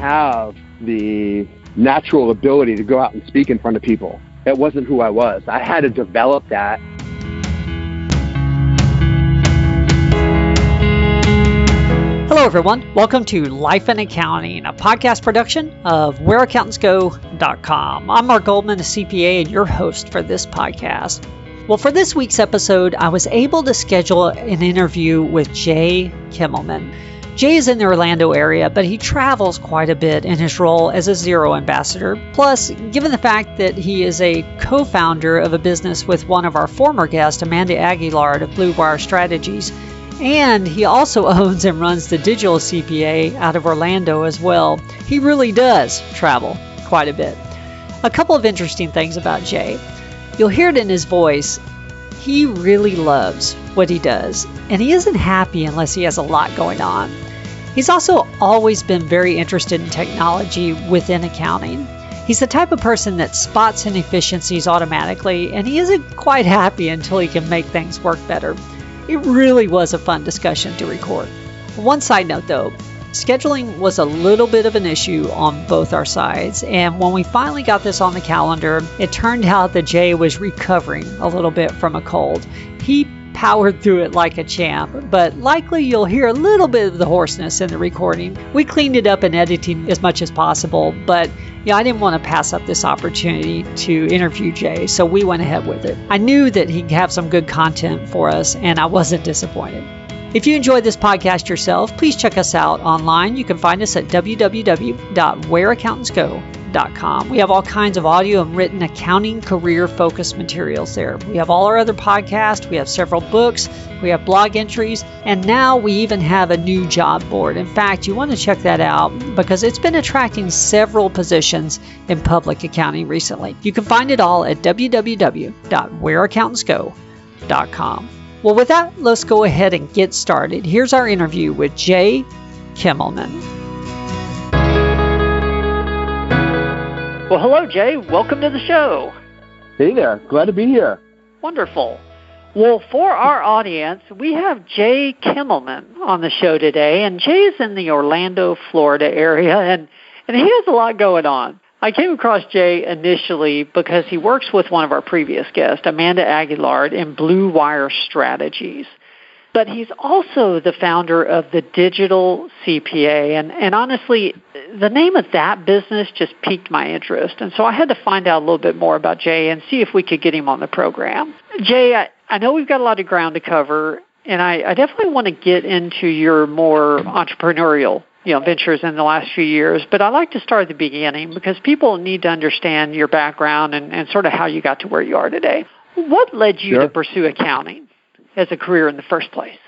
have the natural ability to go out and speak in front of people. It wasn't who I was. I had to develop that. Hello, everyone. Welcome to Life in Accounting, a podcast production of WhereAccountantsGo.com. I'm Mark Goldman, a CPA, and your host for this podcast. Well, for this week's episode, I was able to schedule an interview with Jay Kimmelman. Jay is in the Orlando area, but he travels quite a bit in his role as a Xero ambassador. Plus, given the fact that he is a co founder of a business with one of our former guests, Amanda Aguillard of Blue Wire Strategies, and he also owns and runs the Digital CPA out of Orlando as well, he really does travel quite a bit. A couple of interesting things about Jay. You'll hear it in his voice. He really loves what he does, and he isn't happy unless he has a lot going on. He's also always been very interested in technology within accounting. He's the type of person that spots inefficiencies automatically, and he isn't quite happy until he can make things work better. It really was a fun discussion to record. One side note though, scheduling was a little bit of an issue on both our sides, and when we finally got this on the calendar, it turned out that Jay was recovering a little bit from a cold. He powered through it like a champ, but likely you'll hear a little bit of the hoarseness in the recording. We cleaned it up in editing as much as possible, but yeah, I didn't want to pass up this opportunity to interview Jay, so we went ahead with it. I knew that he'd have some good content for us, and I wasn't disappointed. If you enjoyed this podcast yourself, please check us out online. You can find us at www.whereaccountantsgo.com we have all kinds of audio and written accounting career focused materials there. We have all our other podcasts, we have several books, we have blog entries, and now we even have a new job board. In fact, you want to check that out because it's been attracting several positions in public accounting recently. You can find it all at www.whereaccountantsgo.com. Well, with that, let's go ahead and get started. Here's our interview with Jay Kimmelman. Well, hello, Jay. Welcome to the show. Hey there. Glad to be here. Wonderful. Well, for our audience, we have Jay Kimmelman on the show today, and Jay is in the Orlando, Florida area, and, and he has a lot going on. I came across Jay initially because he works with one of our previous guests, Amanda Aguillard, in Blue Wire Strategies but he's also the founder of the Digital CPA. And, and honestly, the name of that business just piqued my interest. And so I had to find out a little bit more about Jay and see if we could get him on the program. Jay, I, I know we've got a lot of ground to cover, and I, I definitely want to get into your more entrepreneurial you know ventures in the last few years but i like to start at the beginning because people need to understand your background and, and sort of how you got to where you are today what led you sure. to pursue accounting as a career in the first place?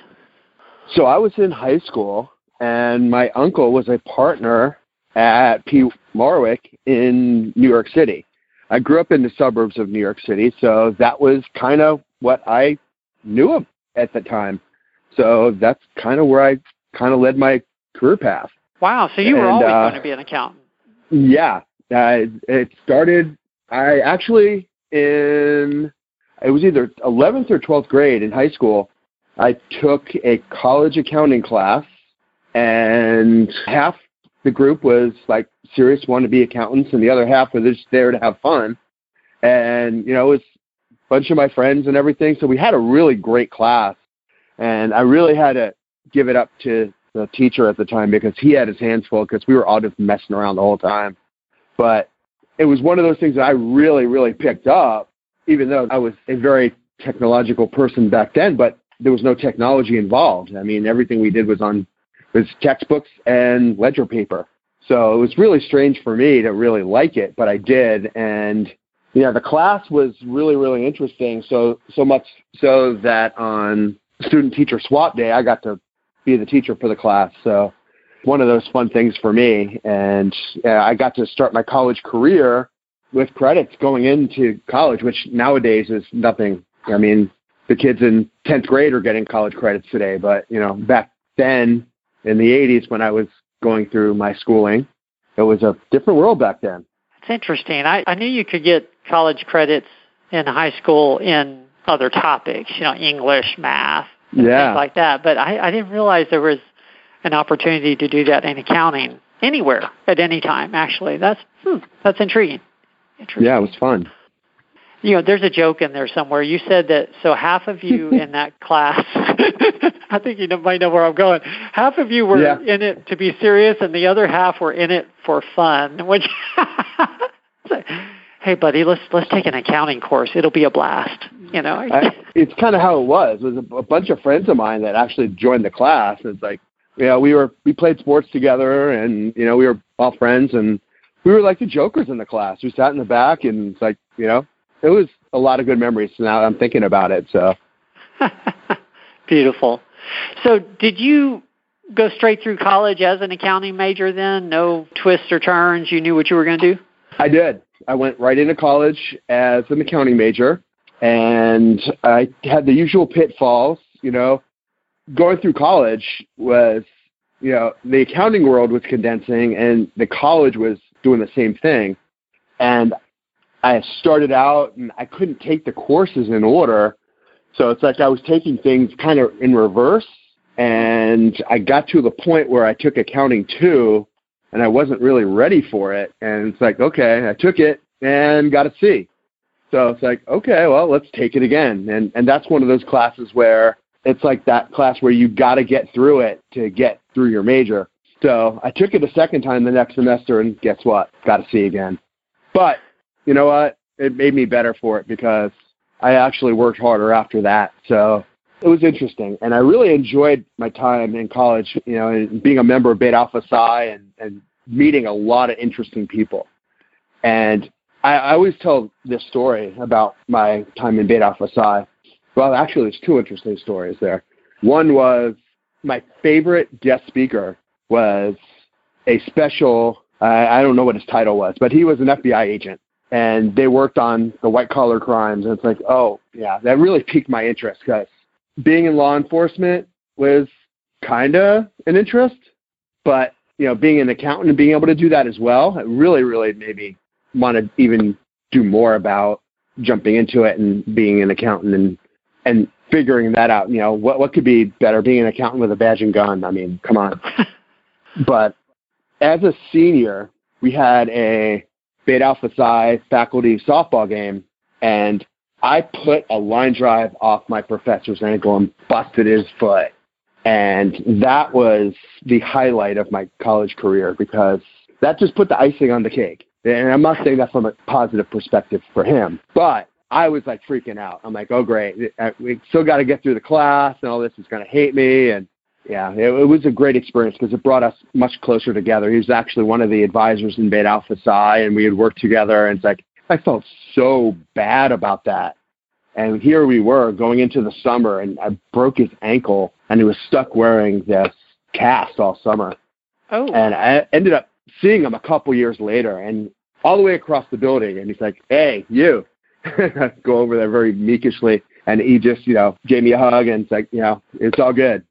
So I was in high school, and my uncle was a partner at Peat Marwick in New York City. I grew up in the suburbs of New York City, so that was kind of what I knew of at the time. So that's kind of where I kind of led my career path. Wow! So you were and, always uh, going to be an accountant. Yeah, uh, it started. I actually in it was either 11th or 12th grade in high school. I took a college accounting class, and half the group was like serious, want to be accountants, and the other half were just there to have fun. And you know, it was a bunch of my friends and everything. So we had a really great class, and I really had to give it up to the teacher at the time because he had his hands full because we were all just messing around the whole time. But it was one of those things that I really, really picked up even though I was a very technological person back then, but there was no technology involved. I mean, everything we did was on was textbooks and ledger paper. So it was really strange for me to really like it, but I did. And yeah, the class was really, really interesting. So so much so that on student teacher swap day, I got to be the teacher for the class. So one of those fun things for me. And I got to start my college career with credits going into college, which nowadays is nothing. I mean, the kids in 10th grade are getting college credits today, but you know, back then in the 80s when I was going through my schooling, it was a different world back then. It's interesting. I, I knew you could get college credits in high school in other topics, you know, English, math, yeah. things like that. But I, I didn't realize there was an opportunity to do that in accounting anywhere at any time. Actually, that's hmm, that's intriguing. intriguing. Yeah, it was fun. You know, there's a joke in there somewhere. You said that so half of you in that class. I think you might know where I'm going. Half of you were yeah. in it to be serious, and the other half were in it for fun. Which, hey, buddy, let's let's take an accounting course. It'll be a blast. You know, I, it's kind of how it was. It was a, a bunch of friends of mine that actually joined the class. It's like, you know, we were we played sports together, and you know, we were all friends, and we were like the jokers in the class. We sat in the back, and it's like, you know, it was a lot of good memories. Now I'm thinking about it. So beautiful. So did you go straight through college as an accounting major then? No twists or turns. You knew what you were going to do. I did. I went right into college as an accounting major, and I had the usual pitfalls. You know, going through college was, you know, the accounting world was condensing, and the college was doing the same thing. And I started out and I couldn't take the courses in order. So it's like I was taking things kind of in reverse. And I got to the point where I took accounting two and I wasn't really ready for it. And it's like, okay, I took it and got a C. So it's like, okay, well, let's take it again. And and that's one of those classes where it's like that class where you got to get through it to get through your major. So I took it a second time the next semester, and guess what? Got a C again. But you know what? It made me better for it because I actually worked harder after that. So it was interesting, and I really enjoyed my time in college. You know, being a member of Beta Alpha Psi and and meeting a lot of interesting people. And I, I always tell this story about my time in Beta Alpha Psi. Well, actually, there's two interesting stories there. One was my favorite guest speaker was a special. I, I don't know what his title was, but he was an FBI agent and they worked on the white collar crimes. And it's like, oh, yeah, that really piqued my interest because being in law enforcement was kind of an interest, but you know, being an accountant and being able to do that as well, it really, really made me want to even do more about jumping into it and being an accountant and and figuring that out. You know, what what could be better being an accountant with a badge and gun? I mean, come on. but as a senior, we had a Beta Alpha Psi faculty softball game, and I put a line drive off my professor's ankle and busted his foot. And that was the highlight of my college career because that just put the icing on the cake. And I'm not saying that from a positive perspective for him, but I was like freaking out. I'm like, oh great, uh, we still got to get through the class, and all this is going to hate me, and yeah, it, it was a great experience because it brought us much closer together. He was actually one of the advisors in Beta Alpha Psi, and we had worked together. And it's like I felt so bad about that. And here we were going into the summer, and I broke his ankle, and he was stuck wearing this cast all summer. Oh. And I ended up seeing him a couple years later, and all the way across the building, and he's like, "Hey, you!" Go over there very meekishly, and he just, you know, gave me a hug, and it's like, you know, it's all good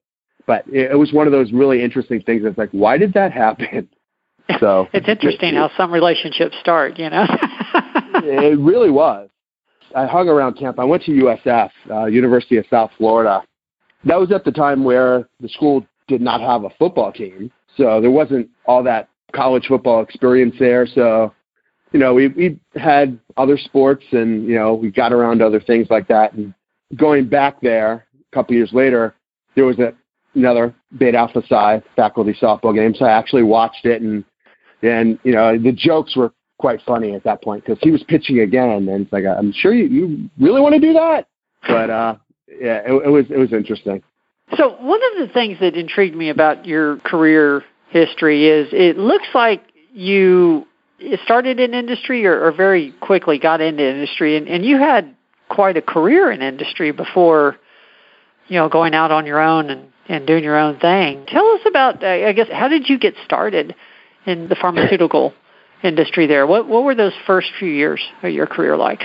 but it, it was one of those really interesting things. It's like, why did that happen? So it's interesting it, how some relationships start. You know, it really was. I hung around camp. I went to USF, uh, University of South Florida. That was at the time where the school did not have a football team, so there wasn't all that college football experience there. So, you know, we we had other sports, and you know, we got around to other things like that. And going back there a couple years later, there was a another Beta Alpha Psi faculty softball game. So I actually watched it, and and you know the jokes were quite funny at that point because he was pitching again, and it's like I'm sure you, you really want to do that, but uh, yeah, it, it was it was interesting. So one of the things that intrigued me about your career history is it looks like you started in industry or, or very quickly got into industry, and, and you had quite a career in industry before you know going out on your own and and doing your own thing. Tell us about, I guess, how did you get started in the pharmaceutical industry there? What what were those first few years of your career like?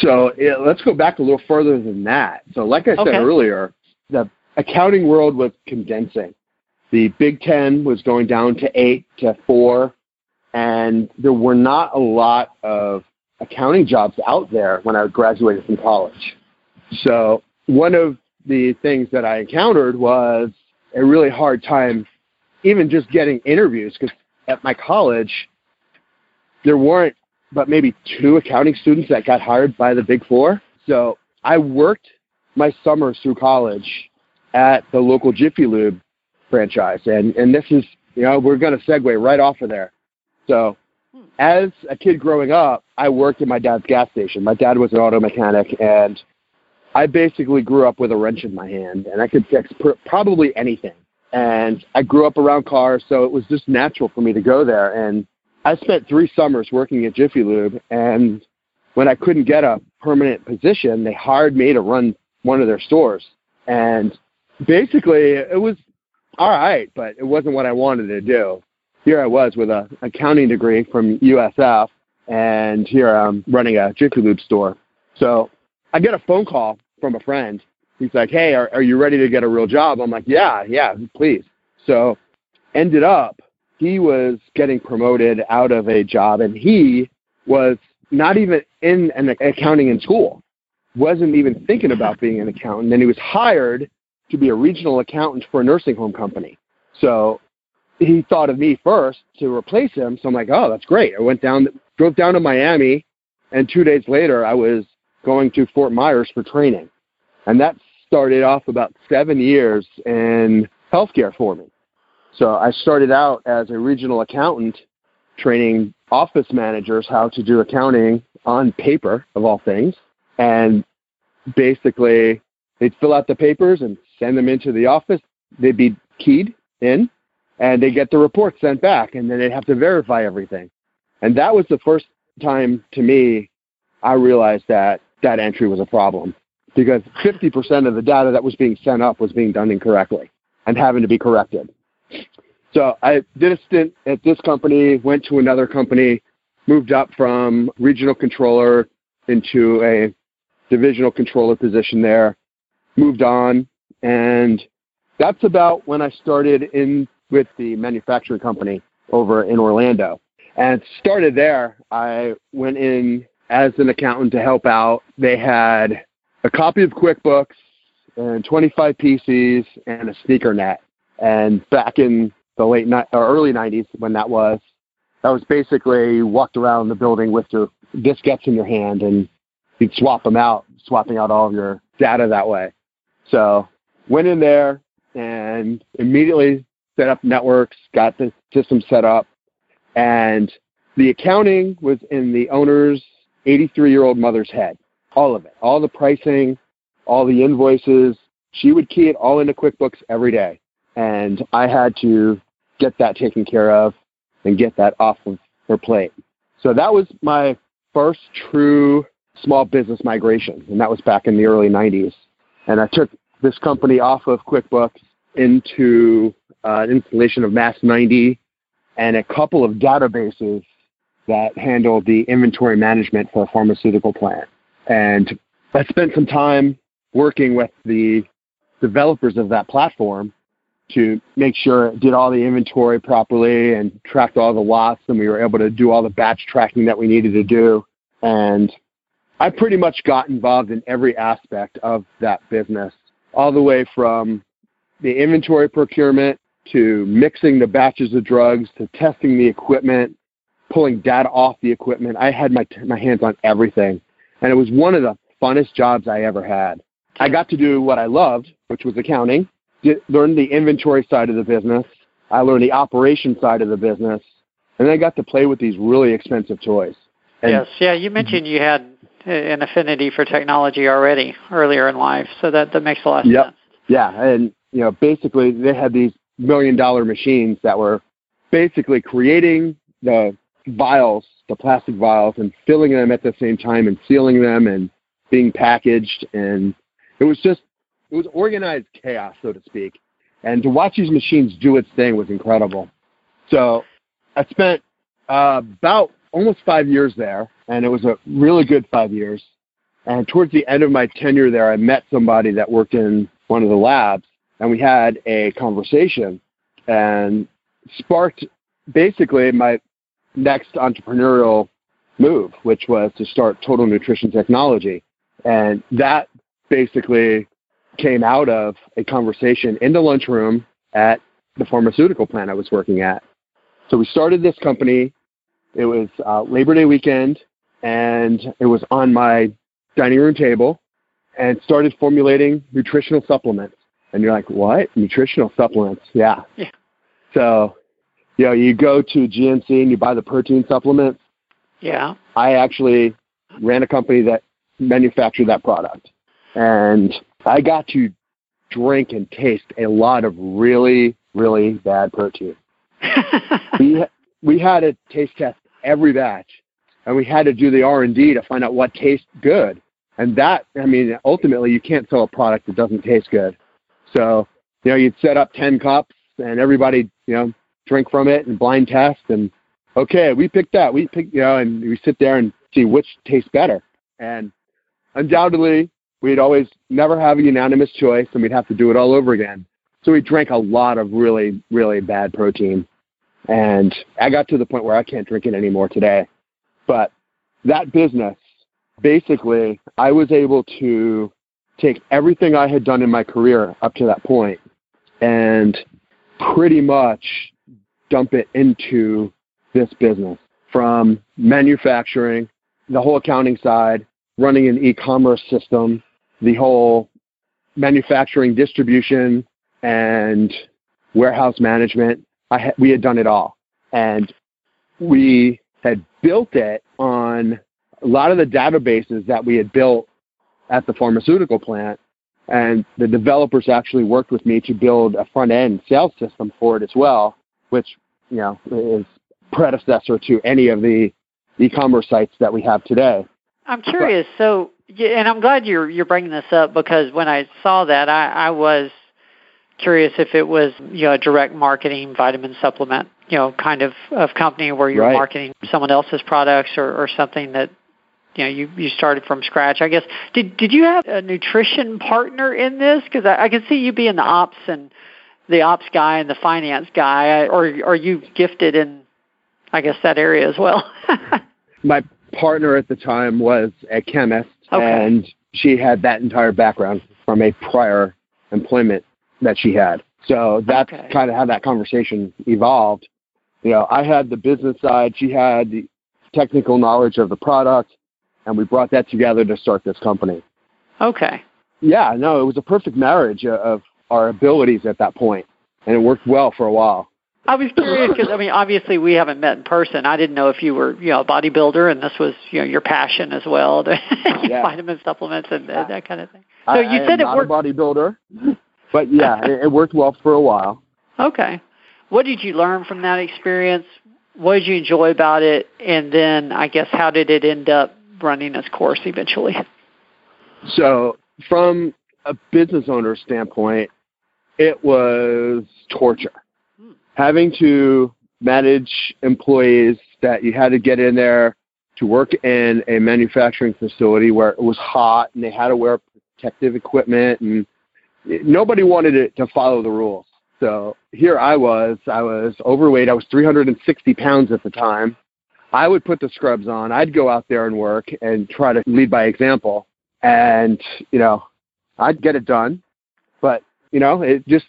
So yeah, let's go back a little further than that. So, like I said okay. earlier, the accounting world was condensing. The Big Ten was going down to eight to four, and there were not a lot of accounting jobs out there when I graduated from college. So, one of the things that I encountered was a really hard time even just getting interviews because at my college there weren't but maybe two accounting students that got hired by the Big Four. So I worked my summers through college at the local Jiffy Lube franchise, and and this is you know we're going to segue right off of there. So as a kid growing up, I worked at my dad's gas station. My dad was an auto mechanic, and I basically grew up with a wrench in my hand, and I could fix pr- probably anything. And I grew up around cars, so it was just natural for me to go there. And I spent three summers working at Jiffy Lube, and when I couldn't get a permanent position, they hired me to run one of their stores. And basically, it was all right, but it wasn't what I wanted to do. Here I was with a accounting degree from USF, and here I'm running a Jiffy Lube store. So I get a phone call from a friend. He's like, "Hey, are, are you ready to get a real job?" I'm like, "Yeah, yeah, please." So ended up he was getting promoted out of a job, and he was not even in an accounting in school, wasn't even thinking about being an accountant. And he was hired to be a regional accountant for a nursing home company. So he thought of me first to replace him. So I'm like, oh, that's great. I went down, drove down to Miami, and two days later, I was going to Fort Myers for training. And that started off about seven years in healthcare for me. So I started out as a regional accountant training office managers how to do accounting on paper, of all things. And basically, they'd fill out the papers and send them into the office. They'd be keyed in, and they'd get the report sent back, and then they'd have to verify everything. And that was the first time to me I realized that that entry was a problem because 50% of the data that was being sent up was being done incorrectly and having to be corrected. So I did a stint at this company, went to another company, moved up from regional controller into a divisional controller position there, moved on, and that's about when I started in with the manufacturing company over in Orlando. And started there, I went in as an accountant to help out. They had a copy of QuickBooks and 25 PCs and a sneaker net. And back in the late ni- or early 90s when that was, that was basically walked around the building with your diskettes in your hand and you'd swap them out, swapping out all of your data that way. So went in there and immediately set up networks, got the system set up, and the accounting was in the owner's 83 year old mother's head. All of it, all the pricing, all the invoices. She would key it all into QuickBooks every day and I had to get that taken care of and get that off of her plate. So that was my first true small business migration, and that was back in the early 90s. And I took this company off of QuickBooks into uh, installation of MAS 90 and a couple of databases that handled the inventory management for a pharmaceutical plant. And I spent some time working with the developers of that platform to make sure it did all the inventory properly and tracked all the lots and we were able to do all the batch tracking that we needed to do. And I pretty much got involved in every aspect of that business, all the way from the inventory procurement to mixing the batches of drugs to testing the equipment, pulling data off the equipment. I had my, my hands on everything. And it was one of the funnest jobs I ever had. I got to do what I loved, which was accounting get, learned the inventory side of the business. I learned the operation side of the business, and then I got to play with these really expensive toys. And yes, yeah. You mentioned you had an affinity for technology already earlier in life, so that that makes a lot of yep. sense. Yeah, and you know, basically they had these million dollar machines that were basically creating the vials, plastic vials, and filling them at the same time and sealing them and being packaged. And it was just it was organized chaos, so to speak. And to watch these machines do its thing was incredible. So I spent uh, about almost five years there, and it was a really good five years. And towards the end of my tenure there, I met somebody that worked in one of the labs, and we had a conversation and sparked basically my next entrepreneurial move, which was to start Total Nutrition Technology. And that basically came out of a conversation in the lunchroom at the pharmaceutical plant I was working at. So we started this company. It was uh, Labor Day weekend, and it was on my dining room table, and started formulating nutritional supplements. And you're like, what? Nutritional supplements? Yeah. Yeah. So, you know, you go to GNC and you buy the protein supplements. Yeah. I actually ran a company that manufactured that product. And I got to drink and taste a lot of really, really bad protein. we we had to taste test every batch, and we had to do the R and D to find out what tastes good. And that, I mean, ultimately, you can't sell a product that doesn't taste good. So, you know, you'd set up ten cups, and everybody, you know, drink from it and blind test, and okay, we picked that, we pick you know, and we sit there and see which tastes better. And undoubtedly, we'd always never have a unanimous choice, and we'd have to do it all over again. So we drank a lot of really, really bad protein. And I got to the point where I can't drink it anymore today. But that business, basically, I was able to take everything I had done in my career up to that point and pretty much dump it into this business from manufacturing, the whole accounting side, running an e-commerce system, the whole manufacturing distribution and warehouse management. I ha- we had done it all. And we had built it on a lot of the databases that we had built at the pharmaceutical plant. And the developers actually worked with me to build a front end sales system for it as well, which, you know, is predecessor to any of the e-commerce sites that we have today. I'm curious. So, and I'm glad you're you're bringing this up because when I saw that, I, I was curious if it was you know a direct marketing vitamin supplement you know kind of of company where you're right. marketing someone else's products or, or something that you know you you started from scratch. I guess did did you have a nutrition partner in this? Because I, I can see you being the ops and the ops guy and the finance guy, or are you gifted in I guess that area as well? My partner at the time was a chemist, okay. and she had that entire background from a prior employment that she had. So that's Okay. kind of how that conversation evolved. You know, I had the business side, she had the technical knowledge of the product, and we brought that together to start this company. okay. Yeah, no, it was a perfect marriage of- of our abilities at that point, and it worked well for a while. I was curious because I mean, obviously we haven't met in person. I didn't know if you were, you know, a bodybuilder and this was, you know, your passion as well, the Yeah. vitamin supplements and uh, that kind of thing. So I, you I said it worked. a bodybuilder, but yeah, it, it worked well for a while. Okay. What did you learn from that experience? What did you enjoy about it? And then I guess how did it end up running its course eventually? So, from a business owner standpoint, it was torture. Hmm. Having to manage employees that you had to get in there to work in a manufacturing facility where it was hot and they had to wear protective equipment and nobody wanted it to follow the rules. So here I was, I was overweight, I was 360 pounds at the time. I would put the scrubs on, I'd go out there and work and try to lead by example and you know i'd get it done but you know it just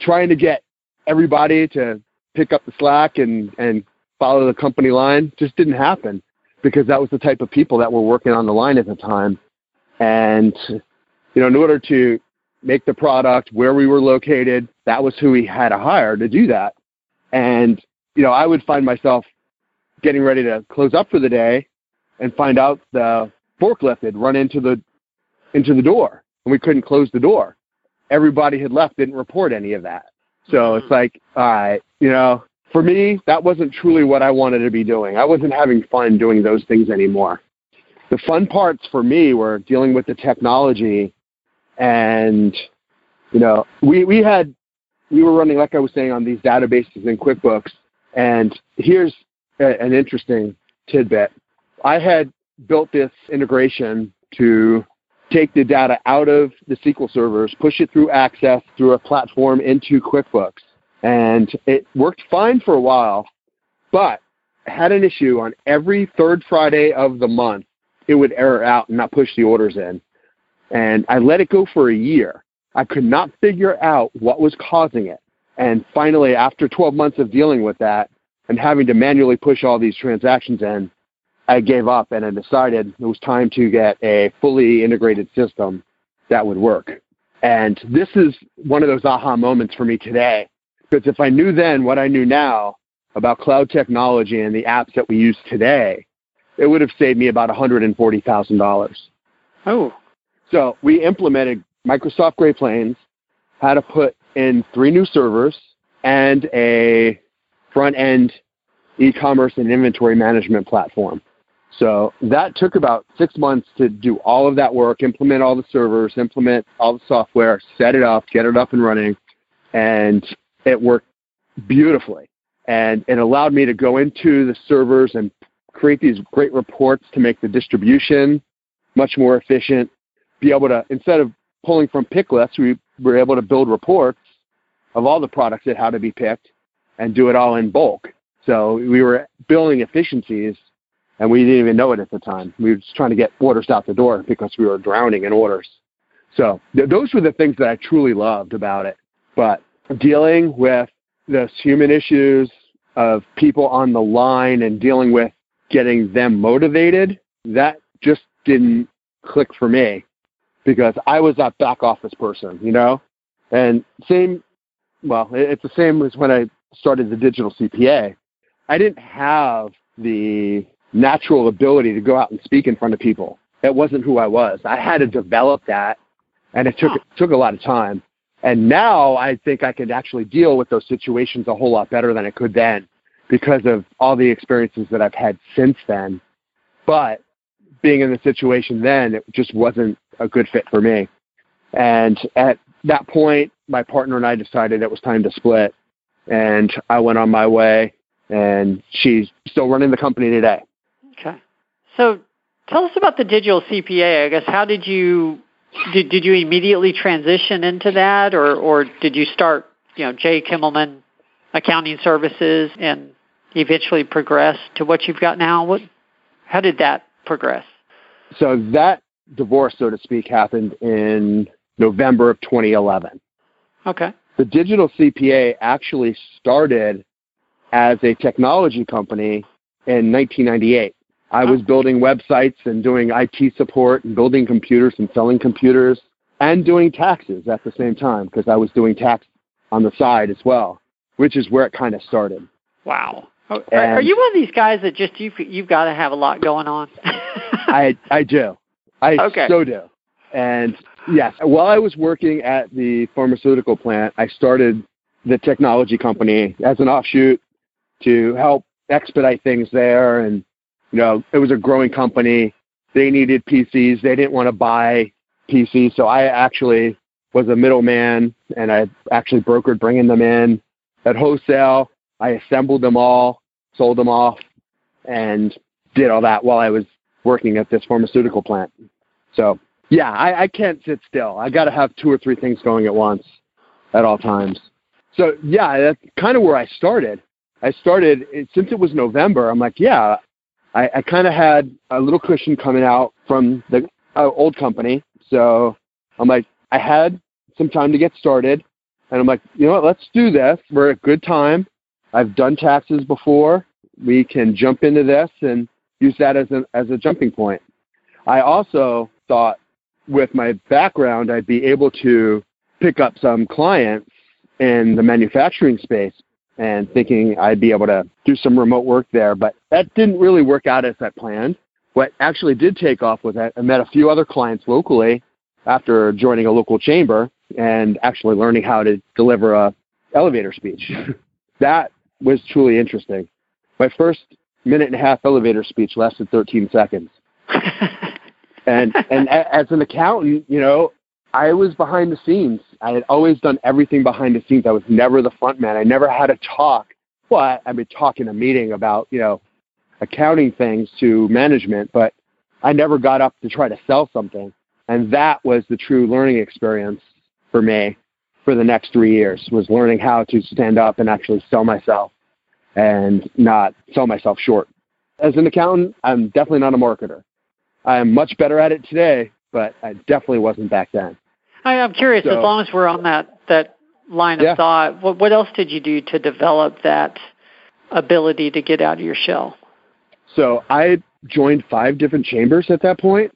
trying to get everybody to pick up the slack and and follow the company line just didn't happen because that was the type of people that were working on the line at the time and you know in order to make the product where we were located that was who we had to hire to do that and you know i would find myself getting ready to close up for the day and find out the forklift had run into the into the door and we couldn't close the door. Everybody had left, didn't report any of that. So Mhm. it's like, all right, you know, for me, that wasn't truly what I wanted to be doing. I wasn't having fun doing those things anymore. The fun parts for me were dealing with the technology and, you know, we, we had, we were running, like I was saying, on these databases in QuickBooks. And here's a, an interesting tidbit. I had built this integration to take the data out of the SQL servers, push it through Access through a platform into QuickBooks. And it worked fine for a while, but had an issue on every third Friday of the month. It would error out and not push the orders in. And I let it go for a year. I could not figure out what was causing it. And finally, after 12 months of dealing with that and having to manually push all these transactions in, I gave up and I decided it was time to get a fully integrated system that would work. And this is one of those aha moments for me today. Because if I knew then what I knew now about cloud technology and the apps that we use today, it would have saved me about $140,000. Oh. So we implemented Microsoft Great Plains, had to put in three new servers and a front end e-commerce and inventory management platform. So that took about six months to do all of that work, implement all the servers, implement all the software, set it up, get it up and running, and it worked beautifully. And it allowed me to go into the servers and create these great reports to make the distribution much more efficient. Be able to, instead of pulling from pick lists, we were able to build reports of all the products that had to be picked and do it all in bulk. So we were building efficiencies and we didn't even know it at the time. We were just trying to get orders out the door because we were drowning in orders. So th- those were the things that I truly loved about it. But dealing with those human issues of people on the line and dealing with getting them motivated, that just didn't click for me because I was that back office person, you know? And same, well, it's the same as when I started the digital CPA. I didn't have the natural ability to go out and speak in front of people. It wasn't who I was. I had to develop that, and it took it took a lot of time. And now I think I can actually deal with those situations a whole lot better than I could then because of all the experiences that I've had since then. But being in the situation then, it just wasn't a good fit for me. And at that point, my partner and I decided it was time to split. And I went on my way, and she's still running the company today. Okay. So tell us about the digital CPA. I guess how did you did did you immediately transition into that, or or did you start you know Jay Kimmelman accounting services and eventually progress to what you've got now? What how did that progress? So that divorce, so to speak, happened in November of 2011. Okay. The digital CPA actually started as a technology company in 1998. I was building websites and doing IT support and building computers and selling computers and doing taxes at the same time because I was doing tax on the side as well, which is where it kind of started. Wow. Oh, are, are, you one of these guys that just you you've got to have a lot going on? I I do. I okay. so do. And yes, while I was working at the pharmaceutical plant, I started the technology company as an offshoot to help expedite things there and you know, it was a growing company. They needed PCs. They didn't want to buy PCs. So I actually was a middleman and I actually brokered bringing them in at wholesale. I assembled them all, sold them off, and did all that while I was working at this pharmaceutical plant. So yeah, I, I can't sit still. I got to have two or three things going at once at all times. So yeah, that's kind of where I started. I started since it was November. I'm like, yeah, I, I kind of had a little cushion coming out from the uh, old company. So I'm like, I had some time to get started. And I'm like, you know what, let's do this. We're at a good time. I've done taxes before. We can jump into this and use that as, an, as a jumping point. I also thought with my background, I'd be able to pick up some clients in the manufacturing space and thinking I'd be able to do some remote work there. But that didn't really work out as I planned. What actually did take off was that I met a few other clients locally after joining a local chamber and actually learning how to deliver a elevator speech. that was truly interesting. My first minute and a half elevator speech lasted 13 seconds. and and as an accountant, you know, I was behind the scenes. I had always done everything behind the scenes. I was never the front man. I never had to talk. Well, I, would talk in a meeting about, you know, accounting things to management, but I never got up to try to sell something. And that was the true learning experience for me for the next three years was learning how to stand up and actually sell myself and not sell myself short. As an accountant, I'm definitely not a marketer. I am much better at it today, but I definitely wasn't back then. I, am curious. So, as long as we're on that that line of Yeah. thought, what what else did you do to develop that ability to get out of your shell? So I joined five different chambers at that point,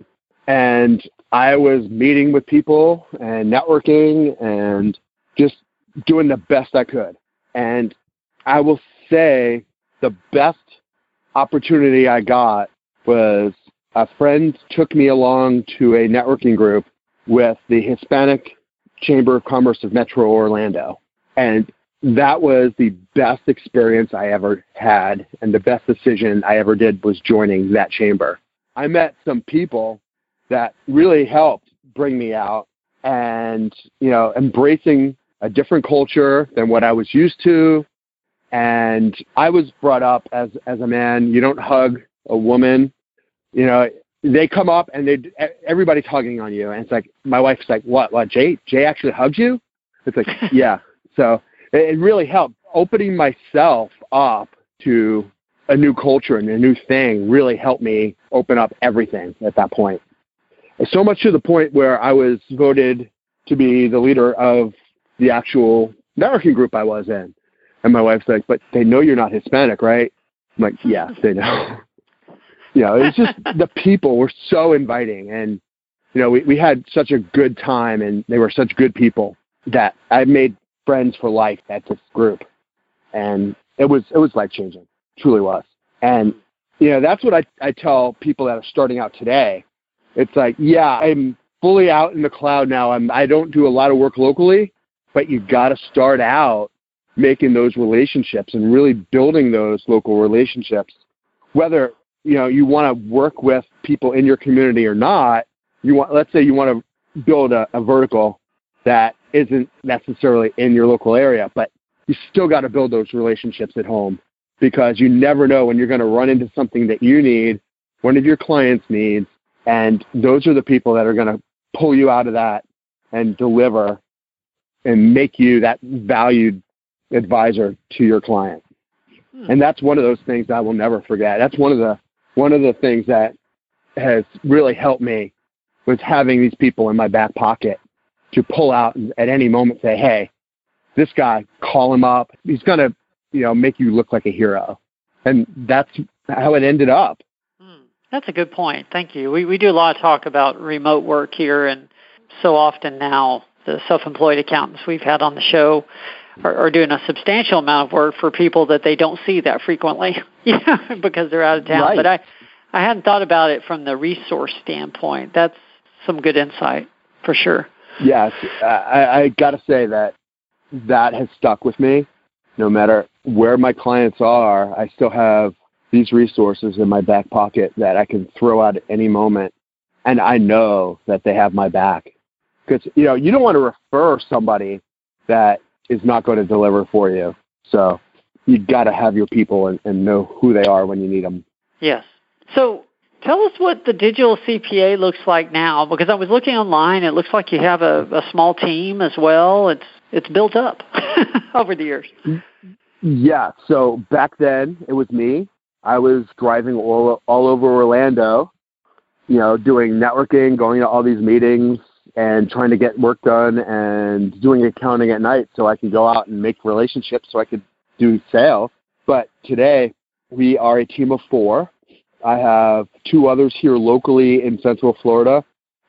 and I was meeting with people and networking and just doing the best I could. And I will say the best opportunity I got was a friend took me along to a networking group with the Hispanic Chamber of Commerce of Metro Orlando. And that was the best experience I ever had, and the best decision I ever did was joining that chamber. I met some people that really helped bring me out and, you know, embracing a different culture than what I was used to. And I was brought up as, as a man, you don't hug a woman. You know, they come up and they everybody's hugging on you. And it's like, my wife's like, what, what, Jay, Jay actually hugged you? It's like, yeah. So it, it really helped opening myself up to a new culture and a new thing really helped me open up everything at that point. So much to the point where I was voted to be the leader of the actual networking group I was in. And my wife's like, but they know you're not Hispanic, right? I'm like, yes, they know. you know, it's just the people were so inviting and you know, we, we had such a good time and they were such good people that I made friends for life at this group. And it was it was life changing. Truly was. And you know, that's what I, I tell people that are starting out today. It's like, yeah, I'm fully out in the cloud now. I'm I don't do a lot of work locally, but you gotta start out making those relationships and really building those local relationships. Whether you know you want to work with people in your community or not, you want let's say you want to build a, a vertical that isn't necessarily in your local area, but you still got to build those relationships at home because you never know when you're going to run into something that you need, one of your clients needs, and those are the people that are going to pull you out of that and deliver and make you that valued advisor to your client. Hmm. And that's one of those things I will never forget. That's one of the one of the things that has really helped me was having these people in my back pocket to pull out at any moment say, "Hey, this guy, call him up. He's going to, you know, make you look like a hero." And that's how it ended up. Hmm. That's a good point. Thank you. We we do a lot of talk about remote work here, and so often now the self-employed accountants we've had on the show are, are doing a substantial amount of work for people that they don't see that frequently, know, because they're out of town. Right. But I I hadn't thought about it from the resource standpoint. That's some good insight for sure. Yes, I, I got to say that that has stuck with me. No matter where my clients are, I still have these resources in my back pocket that I can throw out at any moment, and I know that they have my back. Because you know you don't want to refer somebody that is not going to deliver for you. So you got to have your people and, and know who they are when you need them. Yes. So tell us what the digital CPA looks like now, because I was looking online. It looks like you have a, a small team as well. It's it's built up over the years. Yeah. So back then it was me. I was driving all all over Orlando, you know, doing networking, going to all these meetings, and trying to get work done, and doing accounting at night so I could go out and make relationships, so I could do sales. But today we are a team of four. I have two others here locally in Central Florida,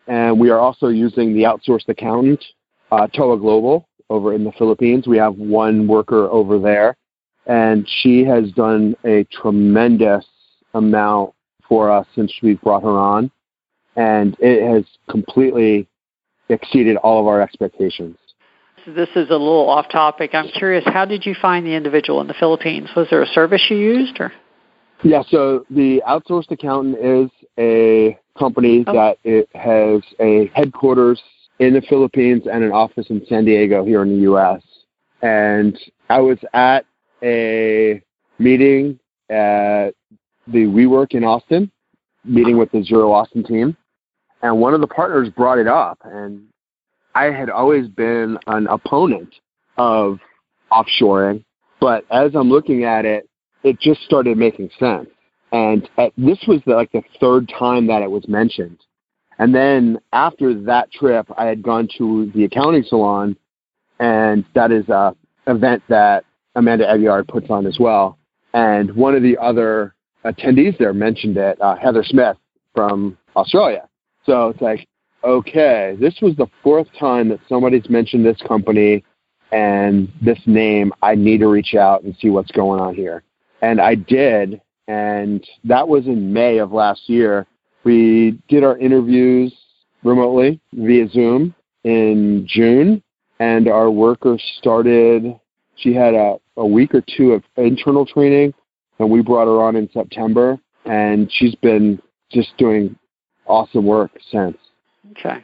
and we are also using the outsourced accountant, uh, Toa Global, over in the Philippines. We have one worker over there, and she has done a tremendous amount for us since we've brought her on, and it has completely exceeded all of our expectations. This is a little off topic. I'm curious, how did you find the individual in the Philippines? Was there a service you used, or? Yeah, so the outsourced accountant is a company Oh. that it has a headquarters in the Philippines and an office in San Diego here in the U.S. And I was at a meeting at the WeWork in Austin, meeting with the Xero Austin team, and one of the partners brought it up, and I had always been an opponent of offshoring, but as I'm looking at it, it just started making sense. And at, this was the, like the third time that it was mentioned. And then after that trip, I had gone to the accounting salon and that is a event that Amanda Aguillard puts on as well. And one of the other attendees there mentioned it, uh, Heather Smith from Australia. So it's like, okay, this was the fourth time that somebody's mentioned this company and this name. I need to reach out and see what's going on here. And I did. And that was in May of last year. We did our interviews remotely via Zoom in June, and our worker started. She had a, a week or two of internal training, and we brought her on in September, and she's been just doing awesome work since. Okay.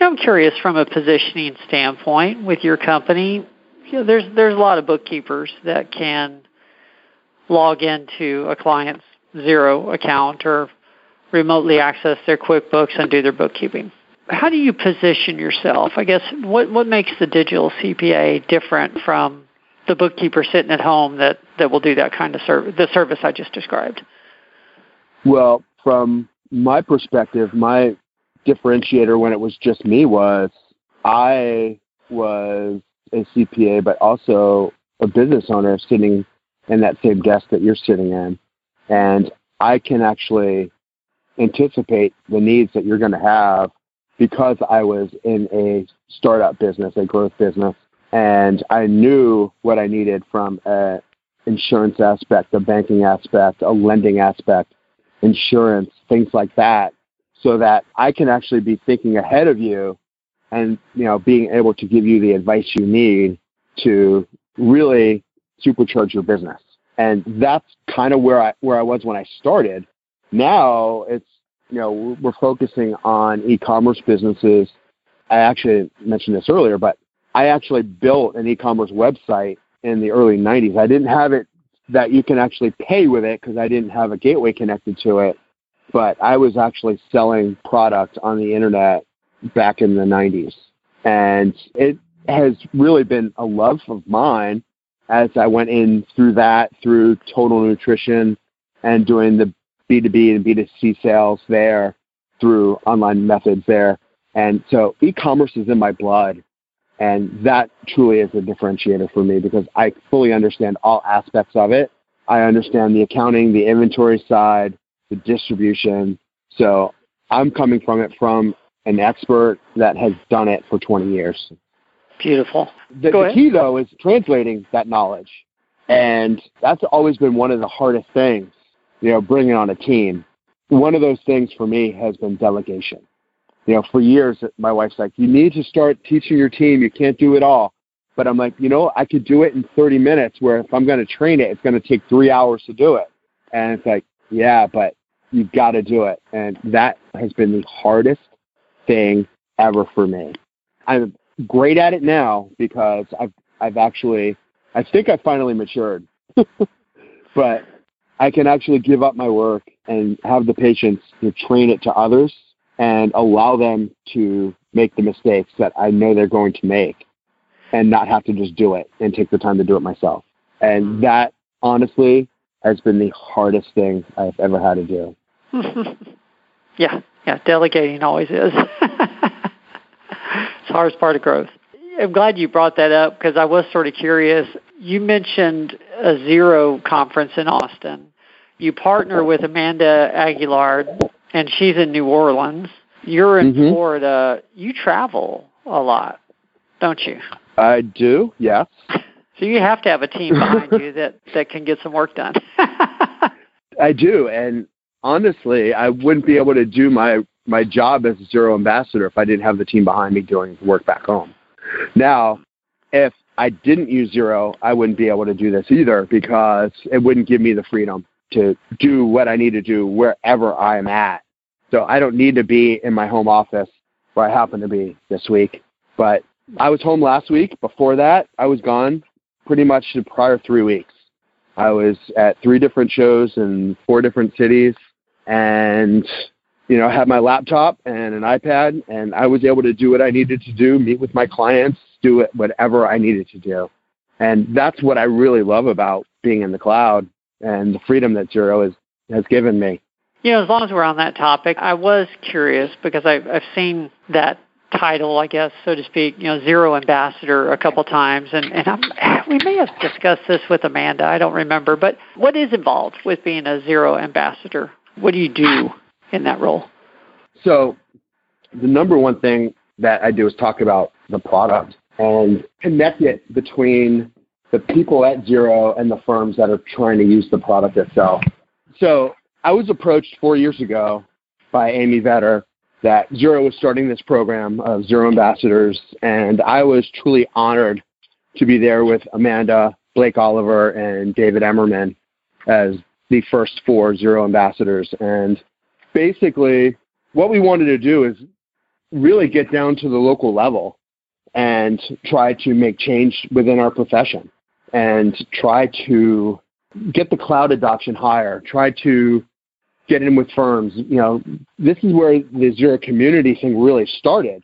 I'm curious from a positioning standpoint with your company. You know, there's there's a lot of bookkeepers that can log into a client's Xero account or remotely access their QuickBooks and do their bookkeeping. How do you position yourself? I guess what what makes the digital CPA different from the bookkeeper sitting at home that, that will do that kind of service, the service I just described? Well, from my perspective, my differentiator when it was just me was I was a CPA, but also a business owner sitting in that same desk that you're sitting in. And I can actually anticipate the needs that you're going to have because I was in a startup business, a growth business, and I knew what I needed from an insurance aspect, a banking aspect, a lending aspect, insurance, things like that, so that I can actually be thinking ahead of you and you know being able to give you the advice you need to really supercharge your business. And that's kind of where I where I was when I started. Now it's you know we're focusing on e-commerce businesses. I actually mentioned this earlier, but I actually built an e-commerce website in the early 90s. I didn't have it that you can actually pay with it because I didn't have a gateway connected to it, but I was actually selling product on the internet back in the 90s. And it has really been a love of mine as I went in through that, through total nutrition and doing the B2B and B2C sales there through online methods there. And so e-commerce is in my blood. And that truly is a differentiator for me because I fully understand all aspects of it. I understand the accounting, the inventory side, the distribution. So I'm coming from it from an expert that has done it for 20 years. Beautiful. The, the key, though, is translating that knowledge. And that's always been one of the hardest things, you know, bringing on a team. One of those things for me has been delegation. You know, for years, my wife's like, you need to start teaching your team. You can't do it all. But I'm like, you know, I could do it in 30 minutes, where if I'm going to train it, it's going to take three hours to do it. And it's like, yeah, but you've got to do it. And that has been the hardest thing ever for me. I'm great at it now because I've I've actually I think I finally matured. but I can actually give up my work and have the patience to train it to others and allow them to make the mistakes that I know they're going to make and not have to just do it and take the time to do it myself. And hmm. that honestly has been the hardest thing I've ever had to do. yeah, yeah, delegating always is. it's the hardest part of growth. I'm glad you brought that up because I was sort of curious. You mentioned a Xero conference in Austin. You partner with Amanda Aguillard, and she's in New Orleans. You're in mm-hmm. Florida. You travel a lot, don't you? I do, yes. So you have to have a team behind you that, that can get some work done. I do, and honestly, I wouldn't be able to do my my job as a Xero ambassador if I didn't have the team behind me doing work back home. Now, if I didn't use Xero, I wouldn't be able to do this either because it wouldn't give me the freedom to do what I need to do wherever I'm at. So I don't need to be in my home office where I happen to be this week. But I was home last week. Before that, I was gone pretty much the prior three weeks. I was at three different shows in four different cities and you know, I had my laptop and an iPad, and I was able to do what I needed to do, meet with my clients, do it whatever I needed to do. And that's what I really love about being in the cloud and the freedom that Xero has, has given me. You know, as long as we're on that topic, I was curious because I've, I've seen that title, I guess, so to speak, you know, Xero ambassador a couple times, and and I'm, we may have discussed this with Amanda. I don't remember, but what is involved with being a Xero ambassador? What do you do in that role? So, the number one thing that I do is talk about the product and connect it between the people at Xero and the firms that are trying to use the product itself. So, I was approached four years ago by Amy Vetter that Xero was starting this program of Xero Ambassadors, and I was truly honored to be there with Amanda, Blake Oliver, and David Emmerman as the first four Xero Ambassadors. And basically, what we wanted to do is really get down to the local level and try to make change within our profession and try to get the cloud adoption higher, try to get in with firms. You know, this is where the Xero community thing really started,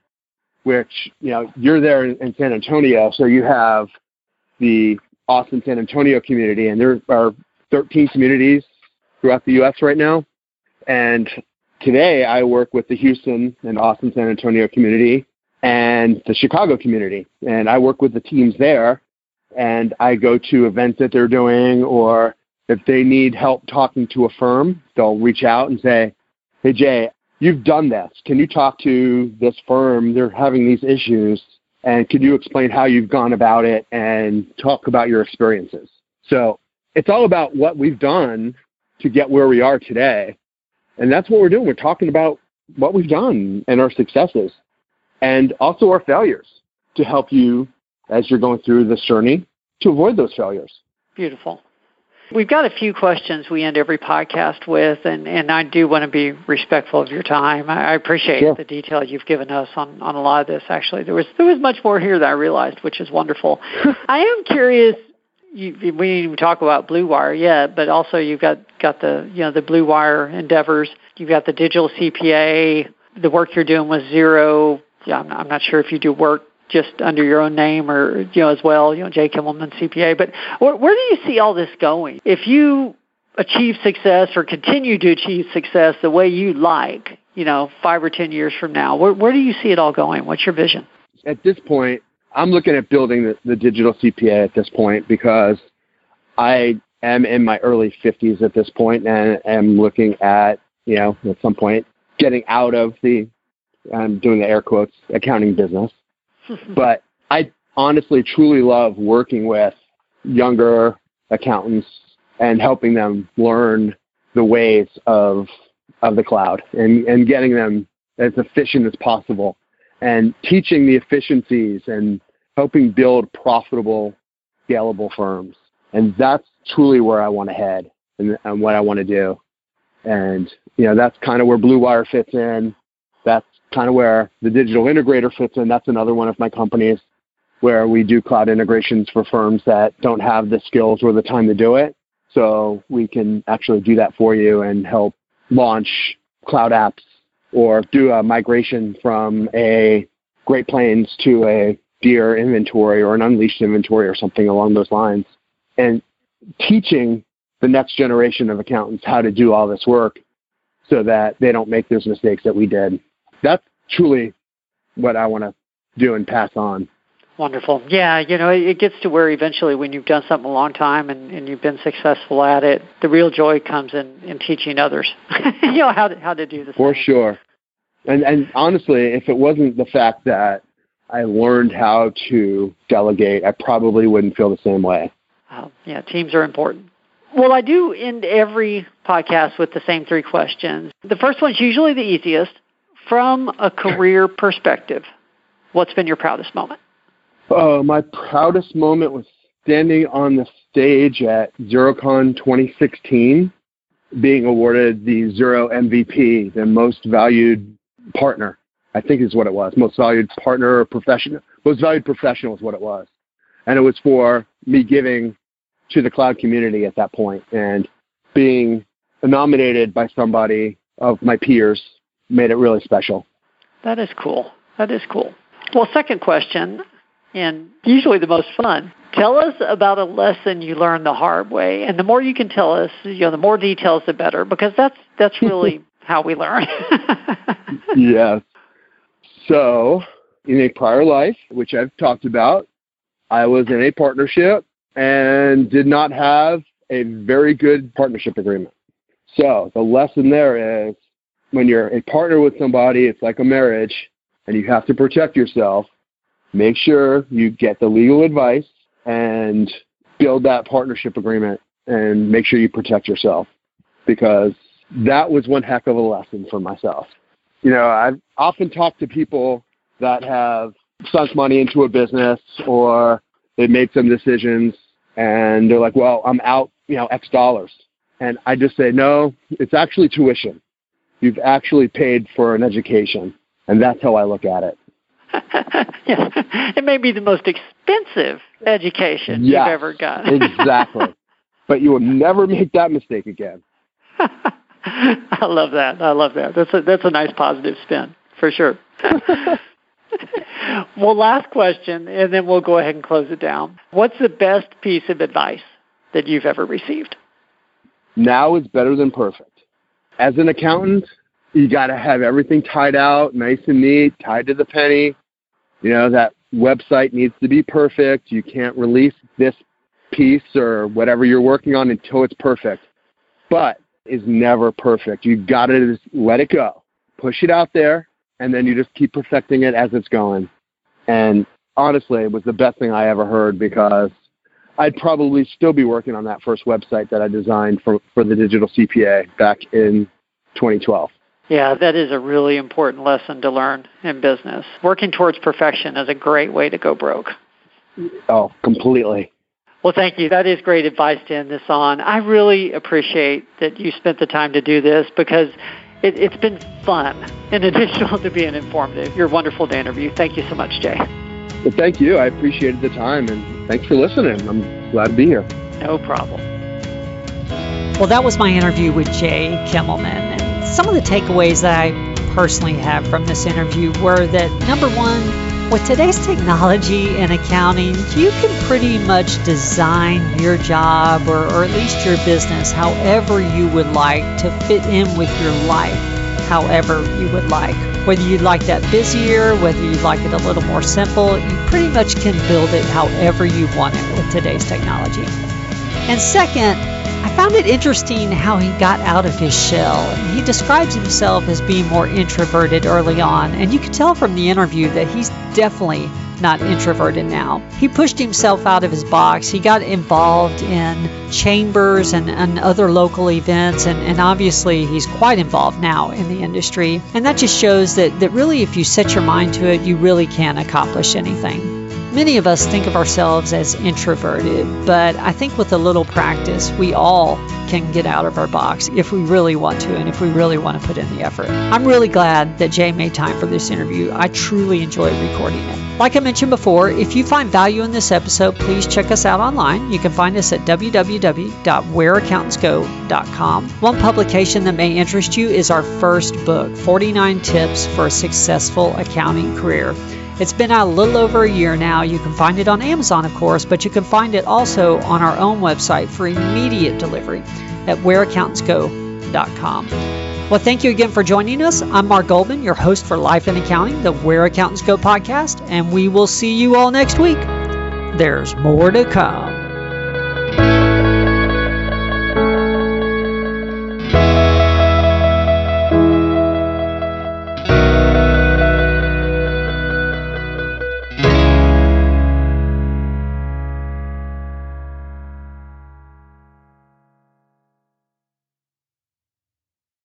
which, you know, you're there in, in San Antonio, so you have the Austin San Antonio community, and there are 13 communities throughout the U.S. right now. And today I work with the Houston and Austin San Antonio community and the Chicago community. And I work with the teams there and I go to events that they're doing or if they need help talking to a firm, they'll reach out and say, Hey, Jay, you've done this. Can you talk to this firm? They're having these issues. And can you explain how you've gone about it and talk about your experiences? So it's all about what we've done to get where we are today. And that's what we're doing. We're talking about what we've done and our successes and also our failures to help you as you're going through this journey to avoid those failures. Beautiful. We've got a few questions we end every podcast with, and, and I do want to be respectful of your time. I, I appreciate sure. the detail you've given us on, on a lot of this. Actually, there was there was much more here that I realized, which is wonderful. I am curious. You, we didn't even talk about Blue Wire yet, but also you've got got the you know the Blue Wire endeavors. You've got the digital CPA. The work you're doing with Xero. Yeah, I'm I'm not sure if you do work just under your own name or you know as well, you know Jay Kimmelman CPA. But where, where do you see all this going? If you achieve success or continue to achieve success the way you like, you know, five or ten years from now, where where do you see it all going? What's your vision? At this point, I'm looking at building the, the digital CPA at this point because I am in my early 50s at this point and am looking at, you know, at some point getting out of the, I'm doing the air quotes, accounting business but I honestly truly love working with younger accountants and helping them learn the ways of of the cloud and, and getting them as efficient as possible and teaching the efficiencies and helping build profitable, scalable firms. And that's truly where I want to head and, and what I want to do. And, you know, that's kind of where Blue Wire fits in. That's kind of where the digital integrator fits in. That's another one of my companies where we do cloud integrations for firms that don't have the skills or the time to do it. So we can actually do that for you and help launch cloud apps or do a migration from a Great Plains to a DEAR inventory or an Unleashed inventory or something along those lines. And teaching the next generation of accountants how to do all this work so that they don't make those mistakes that we did that's truly what I want to do and pass on. Wonderful. Yeah, you know, it gets to where eventually when you've done something a long time and, and you've been successful at it, the real joy comes in, in teaching others, you know, how to, how to do this. For sure. And, and honestly, if it wasn't the fact that I learned how to delegate, I probably wouldn't feel the same way. Oh, yeah, teams are important. Well, I do end every podcast with the same three questions. The first one's usually the easiest from a career perspective, what's been your proudest moment? Uh, my proudest moment was standing on the stage at Xerocon 2016, being awarded the Xero MVP, the most valued partner. I think is what it was. Most valued partner or professional. Most valued professional is what it was. And it was for me giving to the cloud community at that point and being nominated by somebody of my peers made it really special. That is cool. That is cool. Well, second question, and usually the most fun. Tell us about a lesson you learned the hard way, and the more you can tell us, you know, the more details, the better, because that's that's really how we learn. yes. So, in a prior life, which I've talked about, I was in a partnership and did not have a very good partnership agreement. So, the lesson there is when you're a partner with somebody, it's like a marriage and you have to protect yourself. Make sure you get the legal advice and build that partnership agreement and make sure you protect yourself because that was one heck of a lesson for myself. You know, I've often talked to people that have sunk money into a business or they made some decisions and they're like, well, I'm out, you know, X dollars. And I just say, no, it's actually tuition. You've actually paid for an education. And that's how I look at it. yes. It may be the most expensive education yes, you've ever gotten. exactly. But you will never make that mistake again. I love that. I love that. That's a that's a nice positive spin for sure. well, last question, and then we'll go ahead and close it down. What's the best piece of advice that you've ever received? Now is better than perfect. As an accountant, you got to have everything tied out, nice and neat, tied to the penny. You know, that website needs to be perfect. You can't release this piece or whatever you're working on until it's perfect. But is never perfect. You've got to just let it go. Push it out there and then you just keep perfecting it as it's going. And honestly, it was the best thing I ever heard because I'd probably still be working on that first website that I designed for, for the digital CPA back in 2012. Yeah, that is a really important lesson to learn in business. Working towards perfection is a great way to go broke. Oh, completely. Well, thank you. That is great advice to end this on. I really appreciate that you spent the time to do this because it, has been fun in addition to being informative. You're wonderful to interview. Thank you so much, Jay. Well, thank you. I appreciated the time and thanks for listening. I'm glad to be here. No problem. Well, that was my interview with Jay Kimmelman. And some of the takeaways that I personally have from this interview were that number one, with today's technology and accounting, you can pretty much design your job or, or, at least your business however you would like to fit in with your life, however you would like. Whether you'd like that busier, whether you'd like it a little more simple, you pretty much can build it however you want it with today's technology. And second, I found it interesting how he got out of his shell. He describes himself as being more introverted early on, and you can tell from the interview that he's definitely not introverted now. He pushed himself out of his box. He got involved in chambers and, and other local events, and, and obviously he's quite involved now in the industry. And that just shows that, that really, if you set your mind to it, you really can accomplish anything. Many of us think of ourselves as introverted, but I think with a little practice, we all can get out of our box if we really want to and if we really want to put in the effort. I'm really glad that Jay made time for this interview. I truly enjoyed recording it. Like I mentioned before, if you find value in this episode, please check us out online. You can find us at www.whereaccountantsgo.com. One publication that may interest you is our first book, 49 Tips for a Successful Accounting Career. It's been out a little over a year now. You can find it on Amazon, of course, but you can find it also on our own website for immediate delivery at whereaccountantsgo.com. Well, thank you again for joining us. I'm Mark Goldman, your host for Life in Accounting, the Where Accountants Go podcast, and we will see you all next week. There's more to come.